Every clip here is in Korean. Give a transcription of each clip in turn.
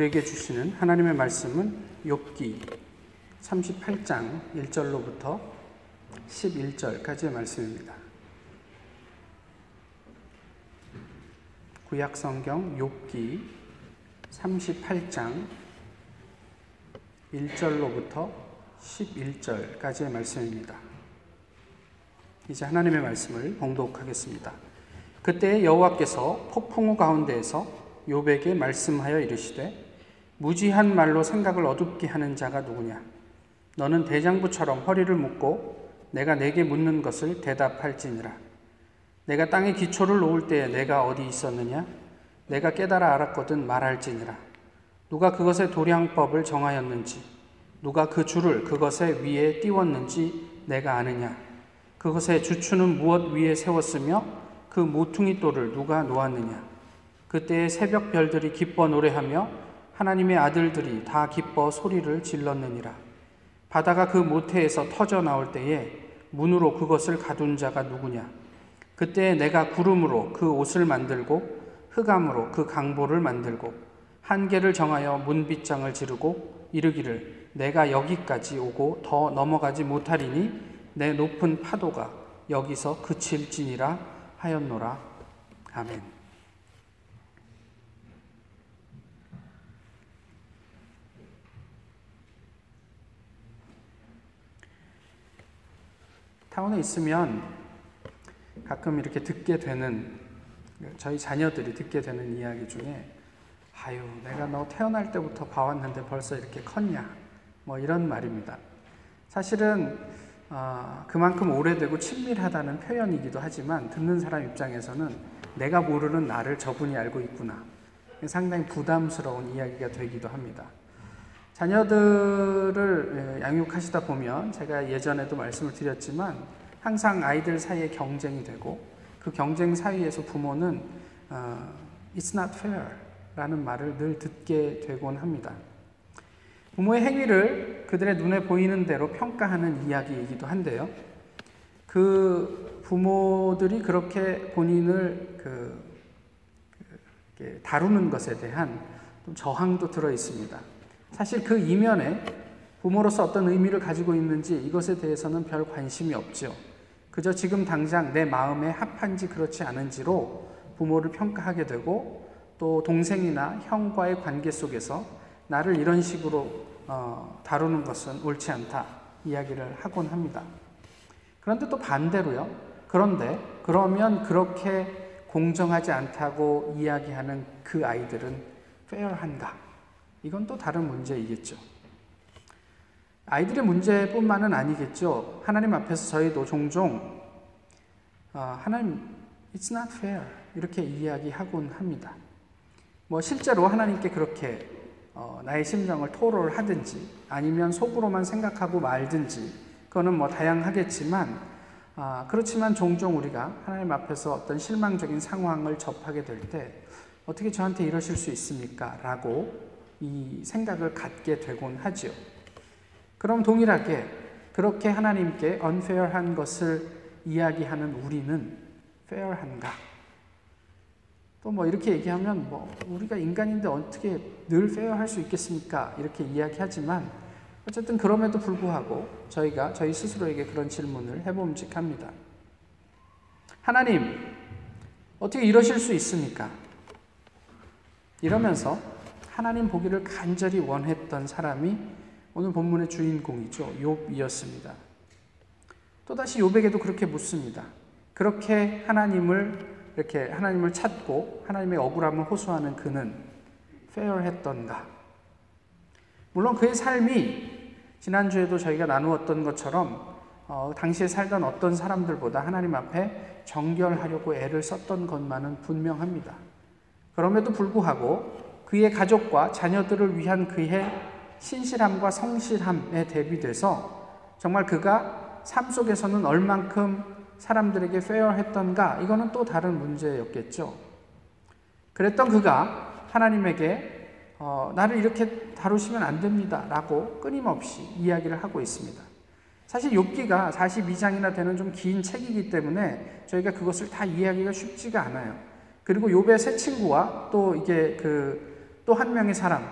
우리에게 주시는 하나님의 말씀은 욥기 38장 1절로부터 11절까지의 말씀입니다. 구약 성경 욥기 38장 1절로부터 11절까지의 말씀입니다. 이제 하나님의 말씀을 봉독하겠습니다. 그때 여호와께서 폭풍우 가운데에서 욥에게 말씀하여 이르시되 무지한 말로 생각을 어둡게 하는 자가 누구냐? 너는 대장부처럼 허리를 묶고 내가 내게 묻는 것을 대답할지니라. 내가 땅에 기초를 놓을 때에 내가 어디 있었느냐? 내가 깨달아 알았거든 말할지니라. 누가 그것의 도량법을 정하였는지 누가 그 줄을 그것의 위에 띄웠는지 내가 아느냐? 그것의 주추는 무엇 위에 세웠으며 그 모퉁이 돌을 누가 놓았느냐? 그때 새벽 별들이 기뻐 노래하며 하나님의 아들들이 다 기뻐 소리를 질렀느니라. 바다가 그 모태에서 터져 나올 때에 문으로 그것을 가둔 자가 누구냐? 그때 내가 구름으로 그 옷을 만들고 흑암으로 그 강보를 만들고 한계를 정하여 문빗장을 지르고 이르기를 내가 여기까지 오고 더 넘어가지 못하리니 내 높은 파도가 여기서 그칠지니라 하였노라. 아멘. 타운에 있으면 가끔 이렇게 듣게 되는 저희 자녀들이 듣게 되는 이야기 중에 아유 내가 너 태어날 때부터 봐왔는데 벌써 이렇게 컸냐 뭐 이런 말입니다. 사실은 어, 그만큼 오래되고 친밀하다는 표현이기도 하지만 듣는 사람 입장에서는 내가 모르는 나를 저분이 알고 있구나 상당히 부담스러운 이야기가 되기도 합니다. 자녀들을 예, 양육하시다 보면 제가 예전에도 말씀을 드렸지만 항상 아이들 사이에 경쟁이 되고 그 경쟁 사이에서 부모는 어, It's not fair 라는 말을 늘 듣게 되곤 합니다. 부모의 행위를 그들의 눈에 보이는 대로 평가하는 이야기이기도 한데요. 그 부모들이 그렇게 본인을 그, 그 다루는 것에 대한 저항도 들어 있습니다. 사실 그 이면에 부모로서 어떤 의미를 가지고 있는지 이것에 대해서는 별 관심이 없죠. 그저 지금 당장 내 마음에 합한지 그렇지 않은지로 부모를 평가하게 되고 또 동생이나 형과의 관계 속에서 나를 이런 식으로 어, 다루는 것은 옳지 않다 이야기를 하곤 합니다. 그런데 또 반대로요. 그런데 그러면 그렇게 공정하지 않다고 이야기하는 그 아이들은 페어한가? 이건 또 다른 문제이겠죠. 아이들의 문제뿐만은 아니겠죠. 하나님 앞에서 저희도 종종 어, 하나님 it's not fair 이렇게 이야기하곤 합니다. 뭐 실제로 하나님께 그렇게 어, 나의 심정을 토로를 하든지 아니면 속으로만 생각하고 말든지 그거는 뭐 다양하겠지만 아, 그렇지만 종종 우리가 하나님 앞에서 어떤 실망적인 상황을 접하게 될 때 어떻게 저한테 이러실 수 있습니까? 라고 이 생각을 갖게 되곤 하지요. 그럼 동일하게 그렇게 하나님께 unfair한 것을 이야기하는 우리는 fair한가? 또 뭐 이렇게 얘기하면 뭐 우리가 인간인데 어떻게 늘 fair할 수 있겠습니까? 이렇게 이야기하지만 어쨌든 그럼에도 불구하고 저희가 저희 스스로에게 그런 질문을 해봄직합니다. 하나님, 어떻게 이러실 수 있습니까? 이러면서 하나님 보기를 간절히 원했던 사람이 오늘 본문의 주인공이죠. 욥이었습니다. 또다시 욥에게도 그렇게 묻습니다. 그렇게 하나님을 이렇게 하나님을 찾고 하나님의 억울함을 호소하는 그는 페어했던가? 물론 그의 삶이 지난주에도 저희가 나누었던 것처럼 어, 당시에 살던 어떤 사람들보다 하나님 앞에 정결하려고 애를 썼던 것만은 분명합니다. 그럼에도 불구하고 그의 가족과 자녀들을 위한 그의 신실함과 성실함에 대비돼서 정말 그가 삶 속에서는 얼만큼 사람들에게 페어했던가 이거는 또 다른 문제였겠죠. 그랬던 그가 하나님에게 어, 나를 이렇게 다루시면 안 됩니다라고 끊임없이 이야기를 하고 있습니다. 사실 욥기가 42장이나 되는 좀 긴 책이기 때문에 저희가 그것을 다 이해하기가 쉽지가 않아요. 그리고 욥의 새 친구와 또 이게 그 또또한 명의 사람,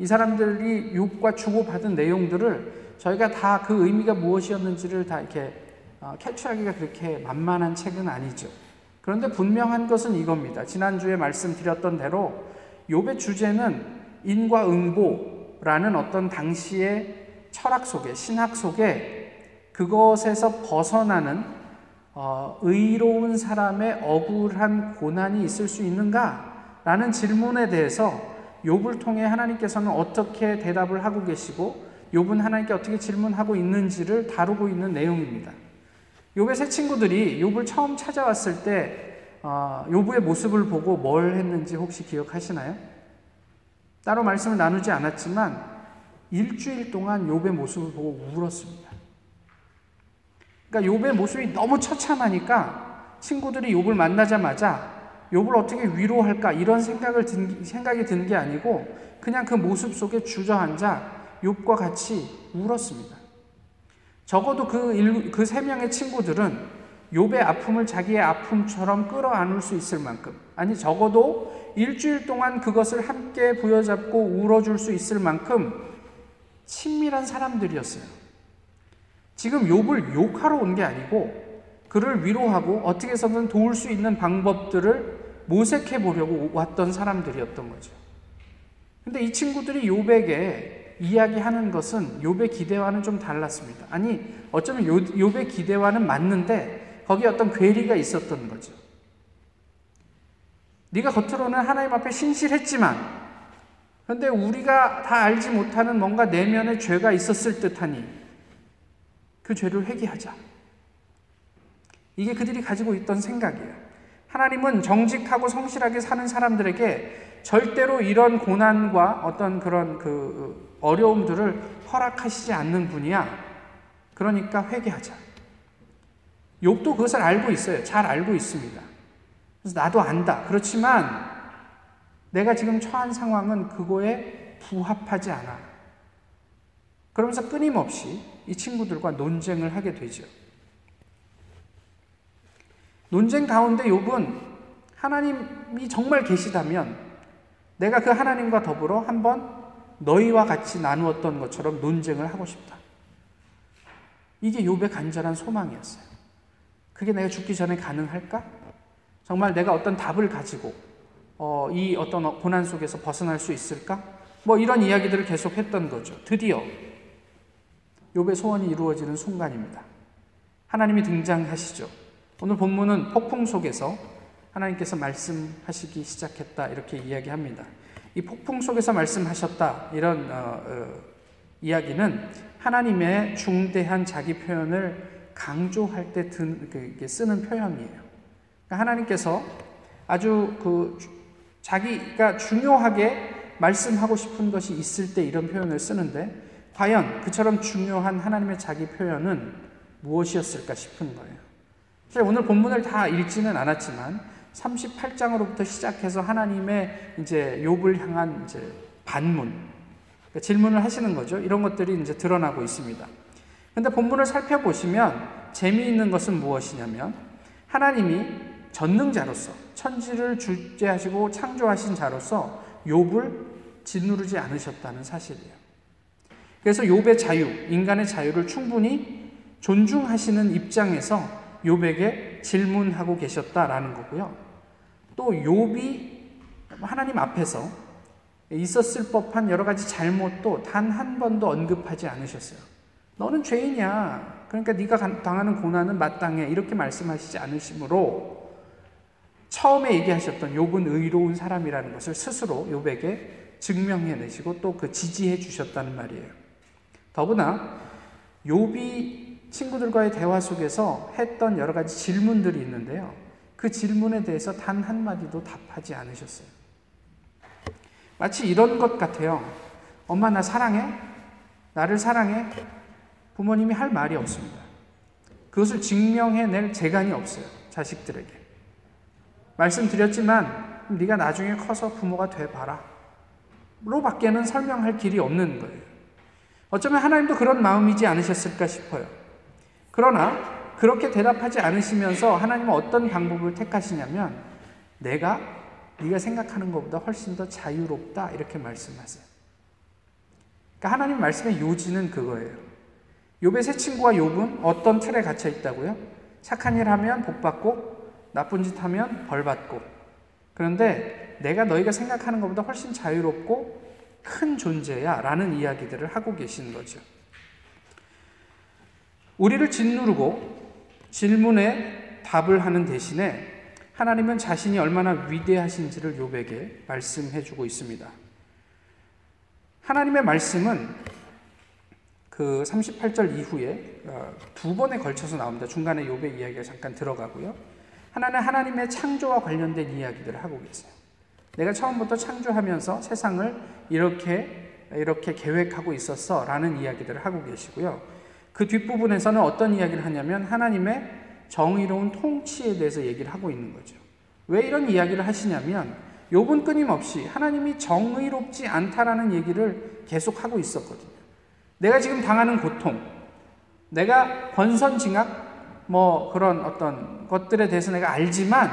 이 사람들이 욥과 주고받은 내용들을 저희가 다 그 의미가 무엇이었는지를 다 이렇게 어, 캐치하기가 그렇게 만만한 책은 아니죠. 그런데 분명한 것은 이겁니다. 지난주에 말씀드렸던 대로 욥의 주제는 인과 응보라는 어떤 당시의 철학 속에 신학 속에 그것에서 벗어나는 어, 의로운 사람의 억울한 고난이 있을 수 있는가? 라는 질문에 대해서 욥을 통해 하나님께서는 어떻게 대답을 하고 계시고 욥은 하나님께 어떻게 질문하고 있는지를 다루고 있는 내용입니다. 욥의 세 친구들이 욥을 처음 찾아왔을 때 어, 욥의 모습을 보고 뭘 했는지 혹시 기억하시나요? 따로 말씀을 나누지 않았지만 일주일 동안 욥의 모습을 보고 울었습니다. 그러니까 욥의 모습이 너무 처참하니까 친구들이 욥을 만나자마자 욥을 어떻게 위로할까 이런 생각을 든, 생각이 든 게 아니고 그냥 그 모습 속에 주저앉아 욥과 같이 울었습니다. 적어도 그세 그 명의 친구들은 욥의 아픔을 자기의 아픔처럼 끌어안을 수 있을 만큼 아니 적어도 일주일 동안 그것을 함께 부여잡고 울어줄 수 있을 만큼 친밀한 사람들이었어요. 지금 욥을 욕하러 온 게 아니고 그를 위로하고 어떻게 해서든 도울 수 있는 방법들을 모색해 보려고 왔던 사람들이었던 거죠. 근데 이 친구들이 욥에게 이야기하는 것은 욥의 기대와는 좀 달랐습니다. 아니, 어쩌면 욥의 기대와는 맞는데 거기에 어떤 괴리가 있었던 거죠. 네가 겉으로는 하나님 앞에 신실했지만 그런데 우리가 다 알지 못하는 뭔가 내면의 죄가 있었을 듯하니 그 죄를 회개하자. 이게 그들이 가지고 있던 생각이에요. 하나님은 정직하고 성실하게 사는 사람들에게 절대로 이런 고난과 어떤 그런 그 어려움들을 허락하시지 않는 분이야. 그러니까 회개하자. 욥도 그것을 알고 있어요. 잘 알고 있습니다. 그래서 나도 안다. 그렇지만 내가 지금 처한 상황은 그거에 부합하지 않아. 그러면서 끊임없이 이 친구들과 논쟁을 하게 되죠. 논쟁 가운데 욥은 하나님이 정말 계시다면 내가 그 하나님과 더불어 한번 너희와 같이 나누었던 것처럼 논쟁을 하고 싶다. 이게 욥의 간절한 소망이었어요. 그게 내가 죽기 전에 가능할까? 정말 내가 어떤 답을 가지고 어, 이 어떤 고난 속에서 벗어날 수 있을까? 뭐 이런 이야기들을 계속 했던 거죠. 드디어 욥의 소원이 이루어지는 순간입니다. 하나님이 등장하시죠. 오늘 본문은 폭풍 속에서 하나님께서 말씀하시기 시작했다 이렇게 이야기합니다. 이 폭풍 속에서 말씀하셨다 이런 어, 어, 이야기는 하나님의 중대한 자기 표현을 강조할 때 든, 그, 쓰는 표현이에요. 그러니까 하나님께서 아주 그 자기가 중요하게 말씀하고 싶은 것이 있을 때 이런 표현을 쓰는데 과연 그처럼 중요한 하나님의 자기 표현은 무엇이었을까 싶은 거예요. 오늘 본문을 다 읽지는 않았지만 38장으로부터 시작해서 하나님의 이제 욥을 향한 이제 반문 그러니까 질문을 하시는 거죠. 이런 것들이 이제 드러나고 있습니다. 근데 본문을 살펴보시면 재미있는 것은 무엇이냐면 하나님이 전능자로서 천지를 주재하시고 창조하신 자로서 욥을 짓누르지 않으셨다는 사실이에요. 그래서 욥의 자유, 인간의 자유를 충분히 존중하시는 입장에서 욥에게 질문하고 계셨다라는 거고요. 또 욥이 하나님 앞에서 있었을 법한 여러 가지 잘못도 단 한 번도 언급하지 않으셨어요. 너는 죄인이야. 그러니까 네가 당하는 고난은 마땅해. 이렇게 말씀하시지 않으시므로 처음에 얘기하셨던 욥은 의로운 사람이라는 것을 스스로 욥에게 증명해내시고 또 그 지지해 주셨다는 말이에요. 더구나 욥이 친구들과의 대화 속에서 했던 여러 가지 질문들이 있는데요. 그 질문에 대해서 단 한마디도 답하지 않으셨어요. 마치 이런 것 같아요. 엄마, 나 사랑해? 나를 사랑해? 부모님이 할 말이 없습니다. 그것을 증명해낼 재간이 없어요. 자식들에게. 말씀드렸지만, 네가 나중에 커서 부모가 돼봐라. 로 밖에는 설명할 길이 없는 거예요. 어쩌면 하나님도 그런 마음이지 않으셨을까 싶어요. 그러나 그렇게 대답하지 않으시면서 하나님은 어떤 방법을 택하시냐면 내가 네가 생각하는 것보다 훨씬 더 자유롭다 이렇게 말씀하세요. 그러니까 하나님 말씀의 요지는 그거예요. 욥의 세 친구와 욥은 어떤 틀에 갇혀 있다고요? 착한 일 하면 복 받고 나쁜 짓 하면 벌 받고. 그런데 내가 너희가 생각하는 것보다 훨씬 자유롭고 큰 존재야 라는 이야기들을 하고 계시는 거죠. 우리를 짓누르고 질문에 답을 하는 대신에 하나님은 자신이 얼마나 위대하신지를 욥에게 말씀해 주고 있습니다. 하나님의 말씀은 그 38절 이후에 어, 두 번에 걸쳐서 나옵니다. 중간에 욥의 이야기가 잠깐 들어가고요. 하나는 하나님의 창조와 관련된 이야기들을 하고 계세요. 내가 처음부터 창조하면서 세상을 이렇게 이렇게 계획하고 있었어라는 이야기들을 하고 계시고요. 그 뒷부분에서는 어떤 이야기를 하냐면 하나님의 정의로운 통치에 대해서 얘기를 하고 있는 거죠. 왜 이런 이야기를 하시냐면 욥은 끊임없이 하나님이 정의롭지 않다라는 얘기를 계속 하고 있었거든요. 내가 지금 당하는 고통, 내가 권선징악 뭐 그런 어떤 것들에 대해서 내가 알지만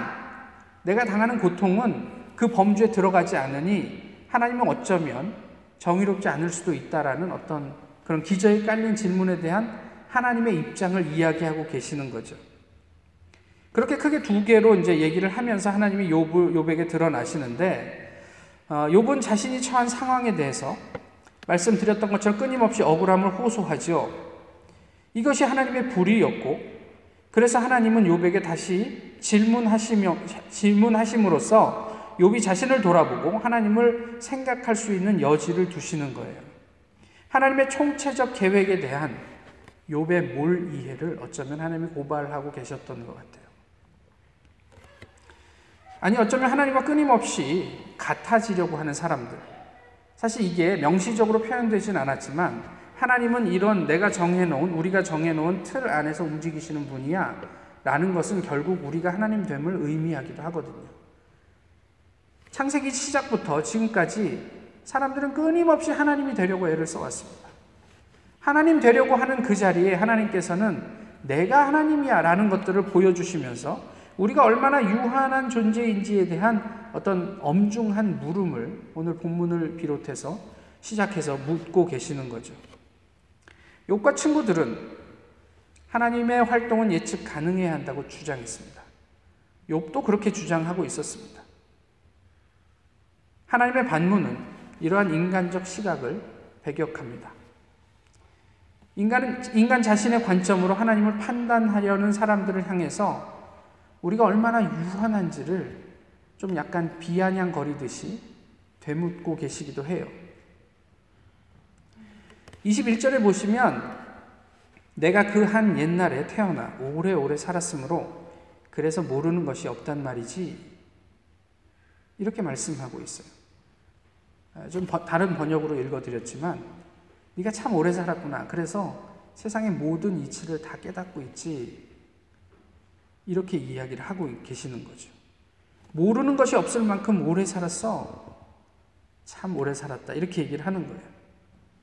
내가 당하는 고통은 그 범주에 들어가지 않으니 하나님은 어쩌면 정의롭지 않을 수도 있다라는 어떤 그런 기저에 깔린 질문에 대한 하나님의 입장을 이야기하고 계시는 거죠. 그렇게 크게 두 개로 이제 얘기를 하면서 하나님이 욥을 욥에게 드러나시는데 어, 욥은 자신이 처한 상황에 대해서 말씀드렸던 것처럼 끊임없이 억울함을 호소하죠. 이것이 하나님의 불의였고 그래서 하나님은 욥에게 다시 질문하시며 질문하심으로써 욥이 자신을 돌아보고 하나님을 생각할 수 있는 여지를 두시는 거예요. 하나님의 총체적 계획에 대한 욥의 몰 이해를 어쩌면 하나님이 고발하고 계셨던 것 같아요. 아니 어쩌면 하나님과 끊임없이 같아지려고 하는 사람들. 사실 이게 명시적으로 표현되진 않았지만 하나님은 이런 내가 정해놓은 우리가 정해놓은 틀 안에서 움직이시는 분이야 라는 것은 결국 우리가 하나님 됨을 의미하기도 하거든요. 창세기 시작부터 지금까지 사람들은 끊임없이 하나님이 되려고 애를 써왔습니다. 하나님 되려고 하는 그 자리에 하나님께서는 내가 하나님이야 라는 것들을 보여주시면서 우리가 얼마나 유한한 존재인지에 대한 어떤 엄중한 물음을 오늘 본문을 비롯해서 시작해서 묻고 계시는 거죠. 욕과 친구들은 하나님의 활동은 예측 가능해야 한다고 주장했습니다. 욥도 그렇게 주장하고 있었습니다. 하나님의 반문은 이러한 인간적 시각을 배격합니다. 인간은 인간 자신의 관점으로 하나님을 판단하려는 사람들을 향해서 우리가 얼마나 유한한지를 좀 약간 비아냥거리듯이 되묻고 계시기도 해요. 21절에 보시면 내가 그 한 옛날에 태어나 오래오래 살았으므로 그래서 모르는 것이 없단 말이지. 이렇게 말씀하고 있어요. 아, 좀 다른 번역으로 읽어드렸지만 네가 참 오래 살았구나. 그래서 세상의 모든 이치를 다 깨닫고 있지. 이렇게 이야기를 하고 계시는 거죠. 모르는 것이 없을 만큼 오래 살았어. 참 오래 살았다. 이렇게 얘기를 하는 거예요.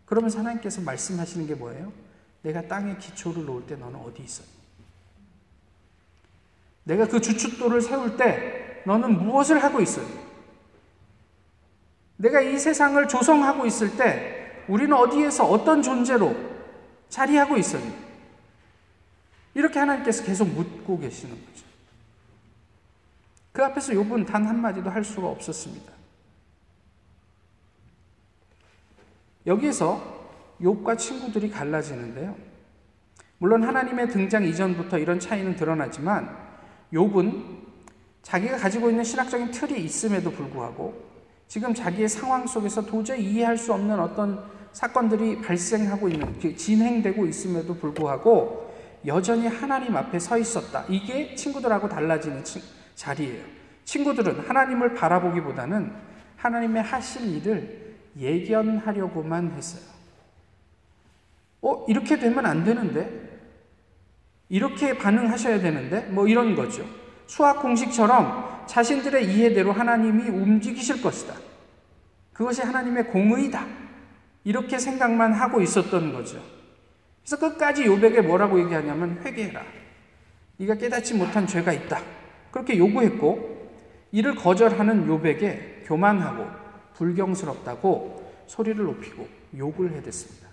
그러면서 하나님께서 말씀하시는 게 뭐예요? 내가 땅에 기초를 놓을 때 너는 어디 있었니? 내가 그 주춧돌을 세울 때 너는 무엇을 하고 있었니? 내가 이 세상을 조성하고 있을 때 우리는 어디에서 어떤 존재로 자리하고 있었니? 이렇게 하나님께서 계속 묻고 계시는 거죠. 그 앞에서 욥은 단 한마디도 할 수가 없었습니다. 여기에서 욥과 친구들이 갈라지는데요. 물론 하나님의 등장 이전부터 이런 차이는 드러나지만 욥은 자기가 가지고 있는 신학적인 틀이 있음에도 불구하고 지금 자기의 상황 속에서 도저히 이해할 수 없는 어떤 사건들이 발생하고 있는, 진행되고 있음에도 불구하고 여전히 하나님 앞에 서 있었다. 이게 친구들하고 달라지는 자리예요. 친구들은 하나님을 바라보기보다는 하나님의 하실 일을 예견하려고만 했어요. 어, 이렇게 되면 안 되는데? 이렇게 반응하셔야 되는데? 뭐 이런 거죠. 수학 공식처럼 자신들의 이해대로 하나님이 움직이실 것이다. 그것이 하나님의 공의다. 이렇게 생각만 하고 있었던 거죠. 그래서 끝까지 요백에 뭐라고 얘기하냐면 회개해라. 네가 깨닫지 못한 죄가 있다. 그렇게 요구했고 이를 거절하는 요백에 교만하고 불경스럽다고 소리를 높이고 욕을 해댔습니다.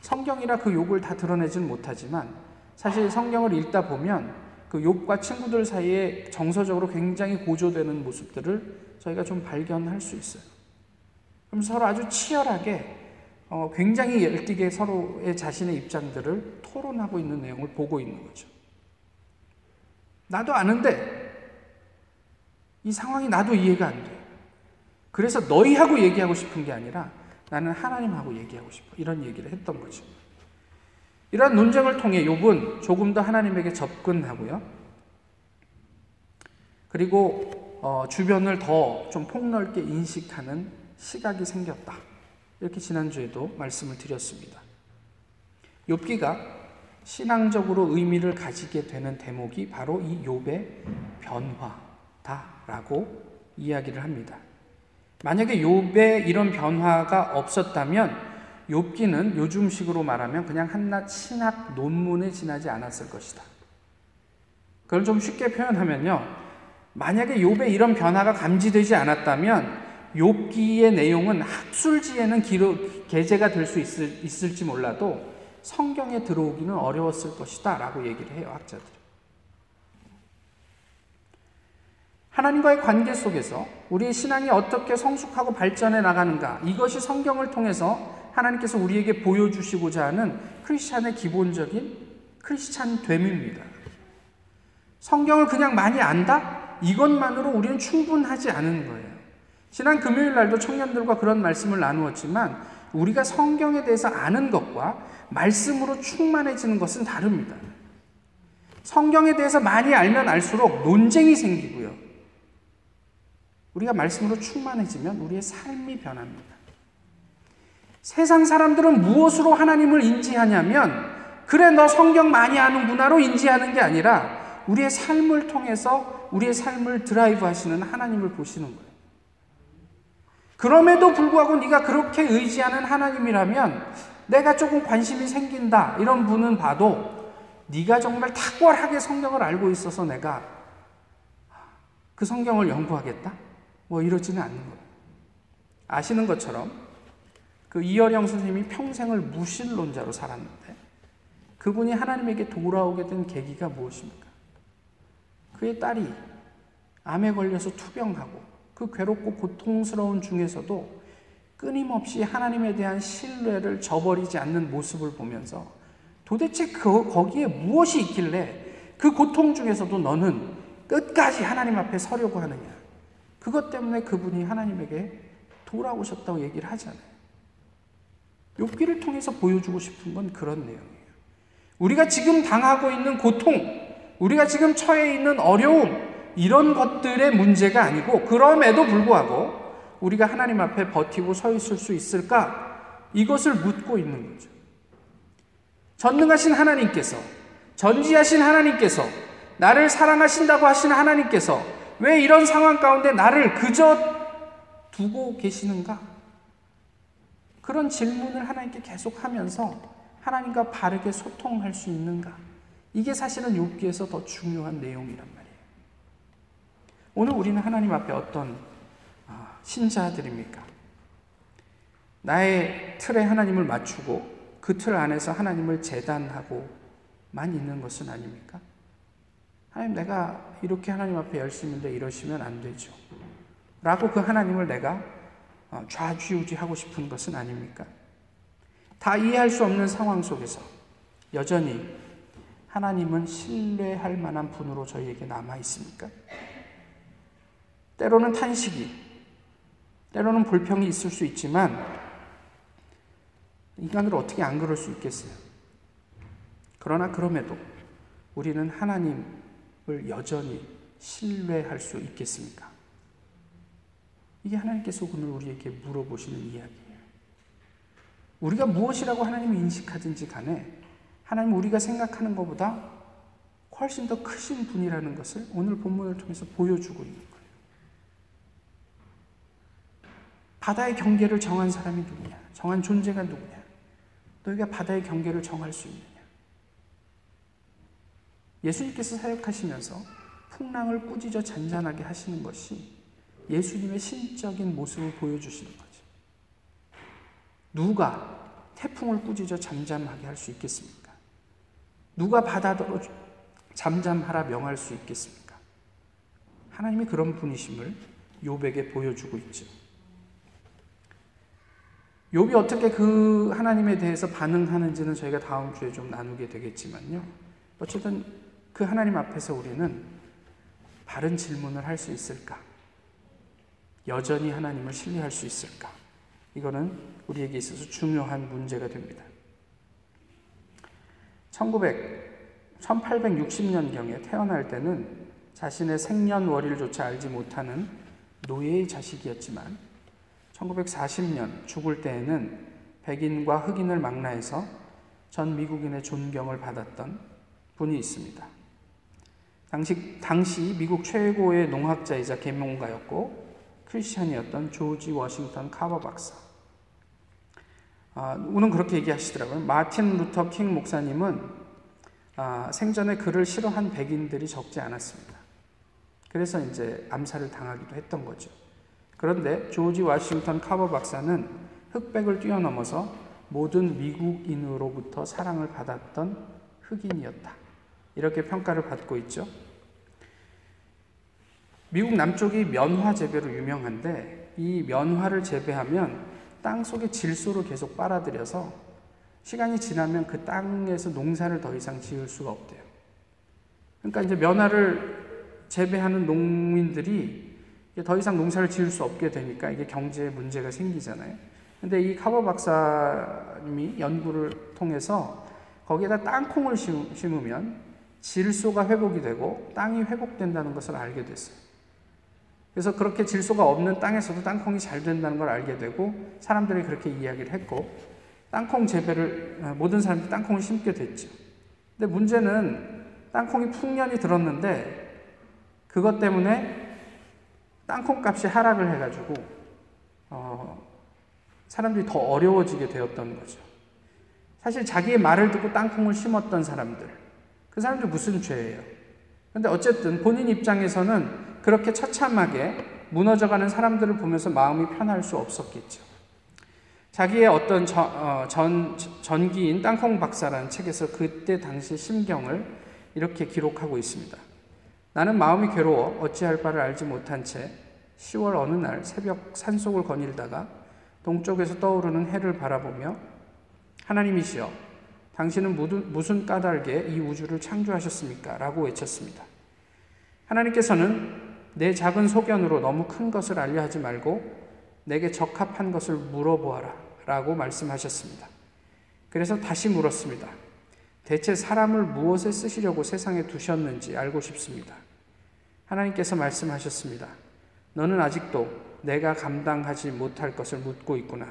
성경이라 그 욕을 다 드러내지는 못하지만 사실 성경을 읽다 보면 그 욕과 친구들 사이에 정서적으로 굉장히 고조되는 모습들을 저희가 좀 발견할 수 있어요. 그럼 서로 아주 치열하게 어, 굉장히 열띠게 서로의 자신의 입장들을 토론하고 있는 내용을 보고 있는 거죠. 나도 아는데 이 상황이 나도 이해가 안 돼. 그래서 너희하고 얘기하고 싶은 게 아니라 나는 하나님하고 얘기하고 싶어. 이런 얘기를 했던 거죠. 이러한 논쟁을 통해 욥은 조금 더 하나님에게 접근하고요. 그리고 어, 주변을 더 좀 폭넓게 인식하는 시각이 생겼다. 이렇게 지난주에도 말씀을 드렸습니다. 욥기가 신앙적으로 의미를 가지게 되는 대목이 바로 이 욥의 변화다라고 이야기를 합니다. 만약에 욥의 이런 변화가 없었다면 욥기는 요즘식으로 말하면 그냥 한낱 신학 논문에 지나지 않았을 것이다. 그걸 좀 쉽게 표현하면요. 만약에 욥의 이런 변화가 감지되지 않았다면 욥기의 내용은 학술지에는 기록, 게재가 될 수 있을, 지 몰라도 성경에 들어오기는 어려웠을 것이다 라고 얘기를 해요, 학자들이. 하나님과의 관계 속에서 우리의 신앙이 어떻게 성숙하고 발전해 나가는가, 이것이 성경을 통해서 하나님께서 우리에게 보여주시고자 하는 크리스찬의 기본적인 크리스찬 됨입니다. 성경을 그냥 많이 안다? 이것만으로 우리는 충분하지 않은 거예요. 지난 금요일 날도 청년들과 그런 말씀을 나누었지만 우리가 성경에 대해서 아는 것과 말씀으로 충만해지는 것은 다릅니다. 성경에 대해서 많이 알면 알수록 논쟁이 생기고요. 우리가 말씀으로 충만해지면 우리의 삶이 변합니다. 세상 사람들은 무엇으로 하나님을 인지하냐면, 그래, 너 성경 많이 아는구나로 인지하는 게 아니라, 우리의 삶을 통해서 우리의 삶을 드라이브 하시는 하나님을 보시는 거예요. 그럼에도 불구하고 네가 그렇게 의지하는 하나님이라면 내가 조금 관심이 생긴다 이런 분은 봐도 네가 정말 탁월하게 성경을 알고 있어서 내가 그 성경을 연구하겠다? 뭐 이러지는 않는 거예요. 아시는 것처럼 그 이어령 선생님이 평생을 무신론자로 살았는데 그분이 하나님에게 돌아오게 된 계기가 무엇입니까? 그의 딸이 암에 걸려서 투병하고 그 괴롭고 고통스러운 중에서도 끊임없이 하나님에 대한 신뢰를 저버리지 않는 모습을 보면서 도대체 그, 거기에 무엇이 있길래 그 고통 중에서도 너는 끝까지 하나님 앞에 서려고 하느냐. 그것 때문에 그분이 하나님에게 돌아오셨다고 얘기를 하잖아요. 욥기를 통해서 보여주고 싶은 건 그런 내용이에요. 우리가 지금 당하고 있는 고통, 우리가 지금 처해 있는 어려움, 이런 것들의 문제가 아니고 그럼에도 불구하고 우리가 하나님 앞에 버티고 서 있을 수 있을까? 이것을 묻고 있는 거죠. 전능하신 하나님께서, 전지하신 하나님께서, 나를 사랑하신다고 하신 하나님께서 왜 이런 상황 가운데 나를 그저 두고 계시는가? 그런 질문을 하나님께 계속 하면서 하나님과 바르게 소통할 수 있는가? 이게 사실은 욥기에서 더 중요한 내용이란 말이에요. 오늘 우리는 하나님 앞에 어떤 아, 신자들입니까? 나의 틀에 하나님을 맞추고 그 틀 안에서 하나님을 재단하고만 있는 것은 아닙니까? 하나님 내가 이렇게 하나님 앞에 열심인데 이러시면 안 되죠. 라고 그 하나님을 내가 어, 좌지우지하고 싶은 것은 아닙니까? 다 이해할 수 없는 상황 속에서 여전히 하나님은 신뢰할 만한 분으로 저희에게 남아 있습니까? 때로는 탄식이, 때로는 불평이 있을 수 있지만, 인간으로 어떻게 안 그럴 수 있겠어요? 그러나 그럼에도 우리는 하나님을 여전히 신뢰할 수 있겠습니까? 이게 하나님께서 오늘 우리에게 물어보시는 이야기예요. 우리가 무엇이라고 하나님을 인식하든지 간에 하나님 우리가 생각하는 것보다 훨씬 더 크신 분이라는 것을 오늘 본문을 통해서 보여주고 있는 거예요. 바다의 경계를 정한 사람이 누구냐? 정한 존재가 누구냐? 너희가 바다의 경계를 정할 수 있느냐? 예수님께서 사역하시면서 풍랑을 꾸짖어 잔잔하게 하시는 것이 예수님의 신적인 모습을 보여주시는 거죠. 누가 태풍을 꾸짖어 잠잠하게 할 수 있겠습니까? 누가 바다로 잠잠하라 명할 수 있겠습니까? 하나님이 그런 분이심을 욥에게 보여주고 있죠. 욥이 어떻게 그 하나님에 대해서 반응하는지는 저희가 다음 주에 좀 나누게 되겠지만요. 어쨌든 그 하나님 앞에서 우리는 바른 질문을 할 수 있을까? 여전히 하나님을 신뢰할 수 있을까? 이거는 우리에게 있어서 중요한 문제가 됩니다. 1900, 1860년경에 태어날 때는 자신의 생년월일조차 알지 못하는 노예의 자식이었지만 1940년 죽을 때에는 백인과 흑인을 망라해서 전 미국인의 존경을 받았던 분이 있습니다. 당시, 당시 미국 최고의 농학자이자 계몽가였고 크리스천이었던 조지 워싱턴 카버 박사. 아, 우는 그렇게 얘기하시더라고요. 마틴 루터 킹 목사님은 아, 생전에 그를 싫어한 백인들이 적지 않았습니다. 그래서 이제 암살을 당하기도 했던 거죠. 그런데 조지 워싱턴 카버 박사는 흑백을 뛰어넘어서 모든 미국인으로부터 사랑을 받았던 흑인이었다. 이렇게 평가를 받고 있죠. 미국 남쪽이 면화 재배로 유명한데 이 면화를 재배하면 땅 속에 질소를 계속 빨아들여서 시간이 지나면 그 땅에서 농사를 더 이상 지을 수가 없대요. 그러니까 이제 면화를 재배하는 농민들이 더 이상 농사를 지을 수 없게 되니까 이게 경제에 문제가 생기잖아요. 근데 이 카버 박사님이 연구를 통해서 거기에다 땅콩을 심으면 질소가 회복이 되고 땅이 회복된다는 것을 알게 됐어요. 그래서 그렇게 질소가 없는 땅에서도 땅콩이 잘 된다는 걸 알게 되고 사람들이 그렇게 이야기를 했고 땅콩 재배를 어, 모든 사람들이 땅콩을 심게 됐죠. 근데 문제는 땅콩이 풍년이 들었는데 그것 때문에 땅콩 값이 하락을 해가지고 어, 사람들이 더 어려워지게 되었던 거죠. 사실 자기의 말을 듣고 땅콩을 심었던 사람들, 그 사람들 무슨 죄예요? 근데 어쨌든 본인 입장에서는 그렇게 처참하게 무너져가는 사람들을 보면서 마음이 편할 수 없었겠죠. 자기의 어떤 전, 어, 전, 전기인 땅콩 박사라는 책에서 그때 당시 심경을 이렇게 기록하고 있습니다. 나는 마음이 괴로워 어찌할 바를 알지 못한 채 10월 어느 날 새벽 산속을 거닐다가 동쪽에서 떠오르는 해를 바라보며 하나님이시여 당신은 무슨 까닭에 이 우주를 창조하셨습니까? 라고 외쳤습니다. 하나님께서는 내 작은 소견으로 너무 큰 것을 알려 하지 말고 내게 적합한 것을 물어보아라 라고 말씀하셨습니다. 그래서 다시 물었습니다. 대체 사람을 무엇에 쓰시려고 세상에 두셨는지 알고 싶습니다. 하나님께서 말씀하셨습니다. 너는 아직도 내가 감당하지 못할 것을 묻고 있구나.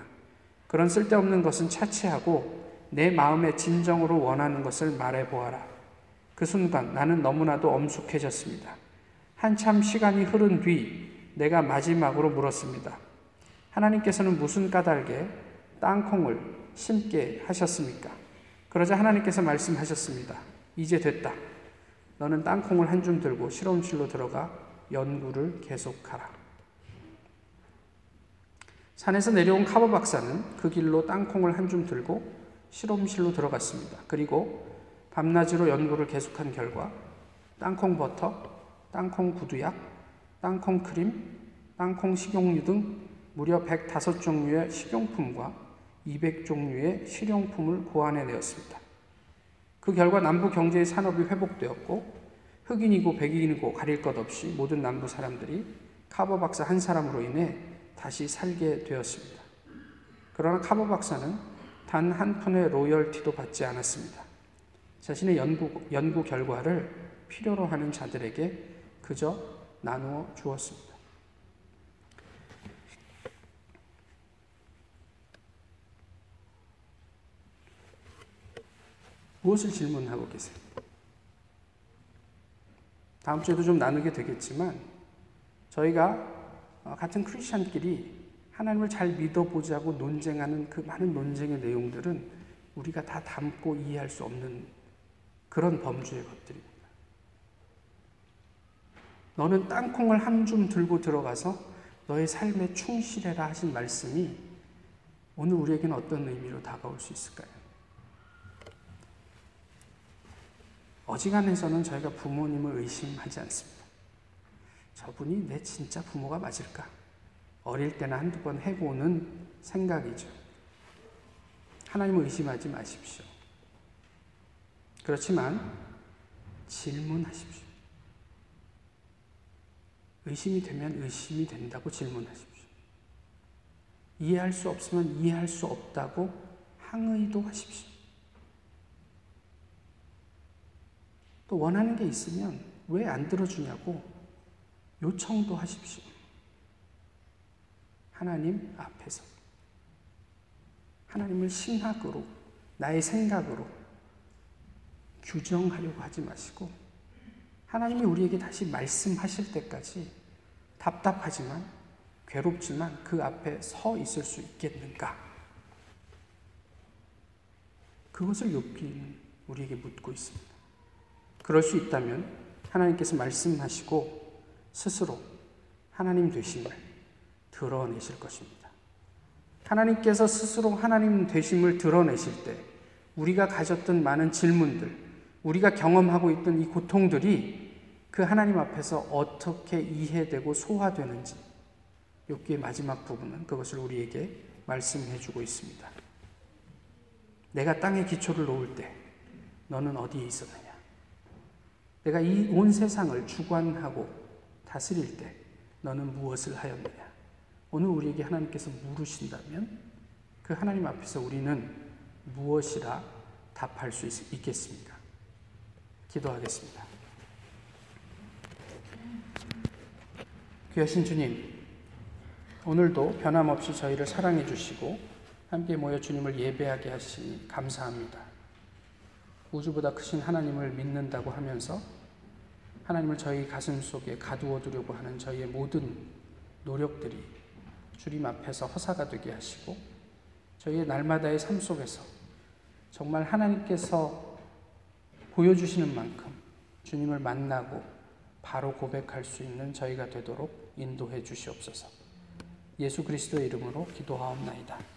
그런 쓸데없는 것은 차치하고 내 마음의 진정으로 원하는 것을 말해 보아라. 그 순간 나는 너무나도 엄숙해졌습니다. 한참 시간이 흐른 뒤 내가 마지막으로 물었습니다. 하나님께서는 무슨 까닭에 땅콩을 심게 하셨습니까? 그러자 하나님께서 말씀하셨습니다. 이제 됐다. 너는 땅콩을 한 줌 들고 실험실로 들어가 연구를 계속하라. 산에서 내려온 카버 박사는 그 길로 땅콩을 한 줌 들고 실험실로 들어갔습니다. 그리고 밤낮으로 연구를 계속한 결과 땅콩 버터, 땅콩 구두약, 땅콩 크림, 땅콩 식용유 등 무려 105종류의 식용품과 200종류의 실용품을 고안해내었습니다. 그 결과 남부 경제의 산업이 회복되었고 흑인이고 백인이고 가릴 것 없이 모든 남부 사람들이 카버 박사 한 사람으로 인해 다시 살게 되었습니다. 그러나 카버 박사는 단 한 푼의 로열티도 받지 않았습니다. 자신의 연구, 연구 결과를 필요로 하는 자들에게 그저 나누어 주었습니다. 무엇을 질문하고 계세요? 다음 주에도 좀 나누게 되겠지만 저희가 어, 같은 크리스천끼리 하나님을 잘 믿어보자고 논쟁하는 그 많은 논쟁의 내용들은 우리가 다 담고 이해할 수 없는 그런 범주의 것들입니다. 너는 땅콩을 한 줌 들고 들어가서 너의 삶에 충실해라 하신 말씀이 오늘 우리에게는 어떤 의미로 다가올 수 있을까요? 어지간해서는 저희가 부모님을 의심하지 않습니다. 저분이 내 진짜 부모가 맞을까? 어릴 때나 한두 번 해보는 생각이죠. 하나님을 의심하지 마십시오. 그렇지만 질문하십시오. 의심이 되면 의심이 된다고 질문하십시오. 이해할 수 없으면 이해할 수 없다고 항의도 하십시오. 또 원하는 게 있으면 왜 안 들어주냐고 요청도 하십시오. 하나님 앞에서. 하나님을 신학으로, 나의 생각으로 규정하려고 하지 마시고, 하나님이 우리에게 다시 말씀하실 때까지 답답하지만, 괴롭지만 그 앞에 서 있을 수 있겠는가? 그것을 욥기는 우리에게 묻고 있습니다. 그럴 수 있다면 하나님께서 말씀하시고 스스로 하나님 되심을 드러내실 것입니다. 하나님께서 스스로 하나님 되심을 드러내실 때 우리가 가졌던 많은 질문들, 우리가 경험하고 있던 이 고통들이 그 하나님 앞에서 어떻게 이해되고 소화되는지 욥기의 마지막 부분은 그것을 우리에게 말씀해 주고 있습니다. 내가 땅에 기초를 놓을 때 너는 어디에 있었느냐? 내가 이 온 세상을 주관하고 다스릴 때 너는 무엇을 하였느냐? 오늘 우리에게 하나님께서 물으신다면 그 하나님 앞에서 우리는 무엇이라 답할 수 있, 겠습니까 기도하겠습니다. 귀하신 주님, 오늘도 변함없이 저희를 사랑해 주시고 함께 모여 주님을 예배하게 하시니 감사합니다. 우주보다 크신 하나님을 믿는다고 하면서 하나님을 저희 가슴 속에 가두어 두려고 하는 저희의 모든 노력들이 주님 앞에서 허사가 되게 하시고 저희의 날마다의 삶 속에서 정말 하나님께서 보여주시는 만큼 주님을 만나고 바로 고백할 수 있는 저희가 되도록 인도해 주시옵소서. 예수 그리스도의 이름으로 기도하옵나이다.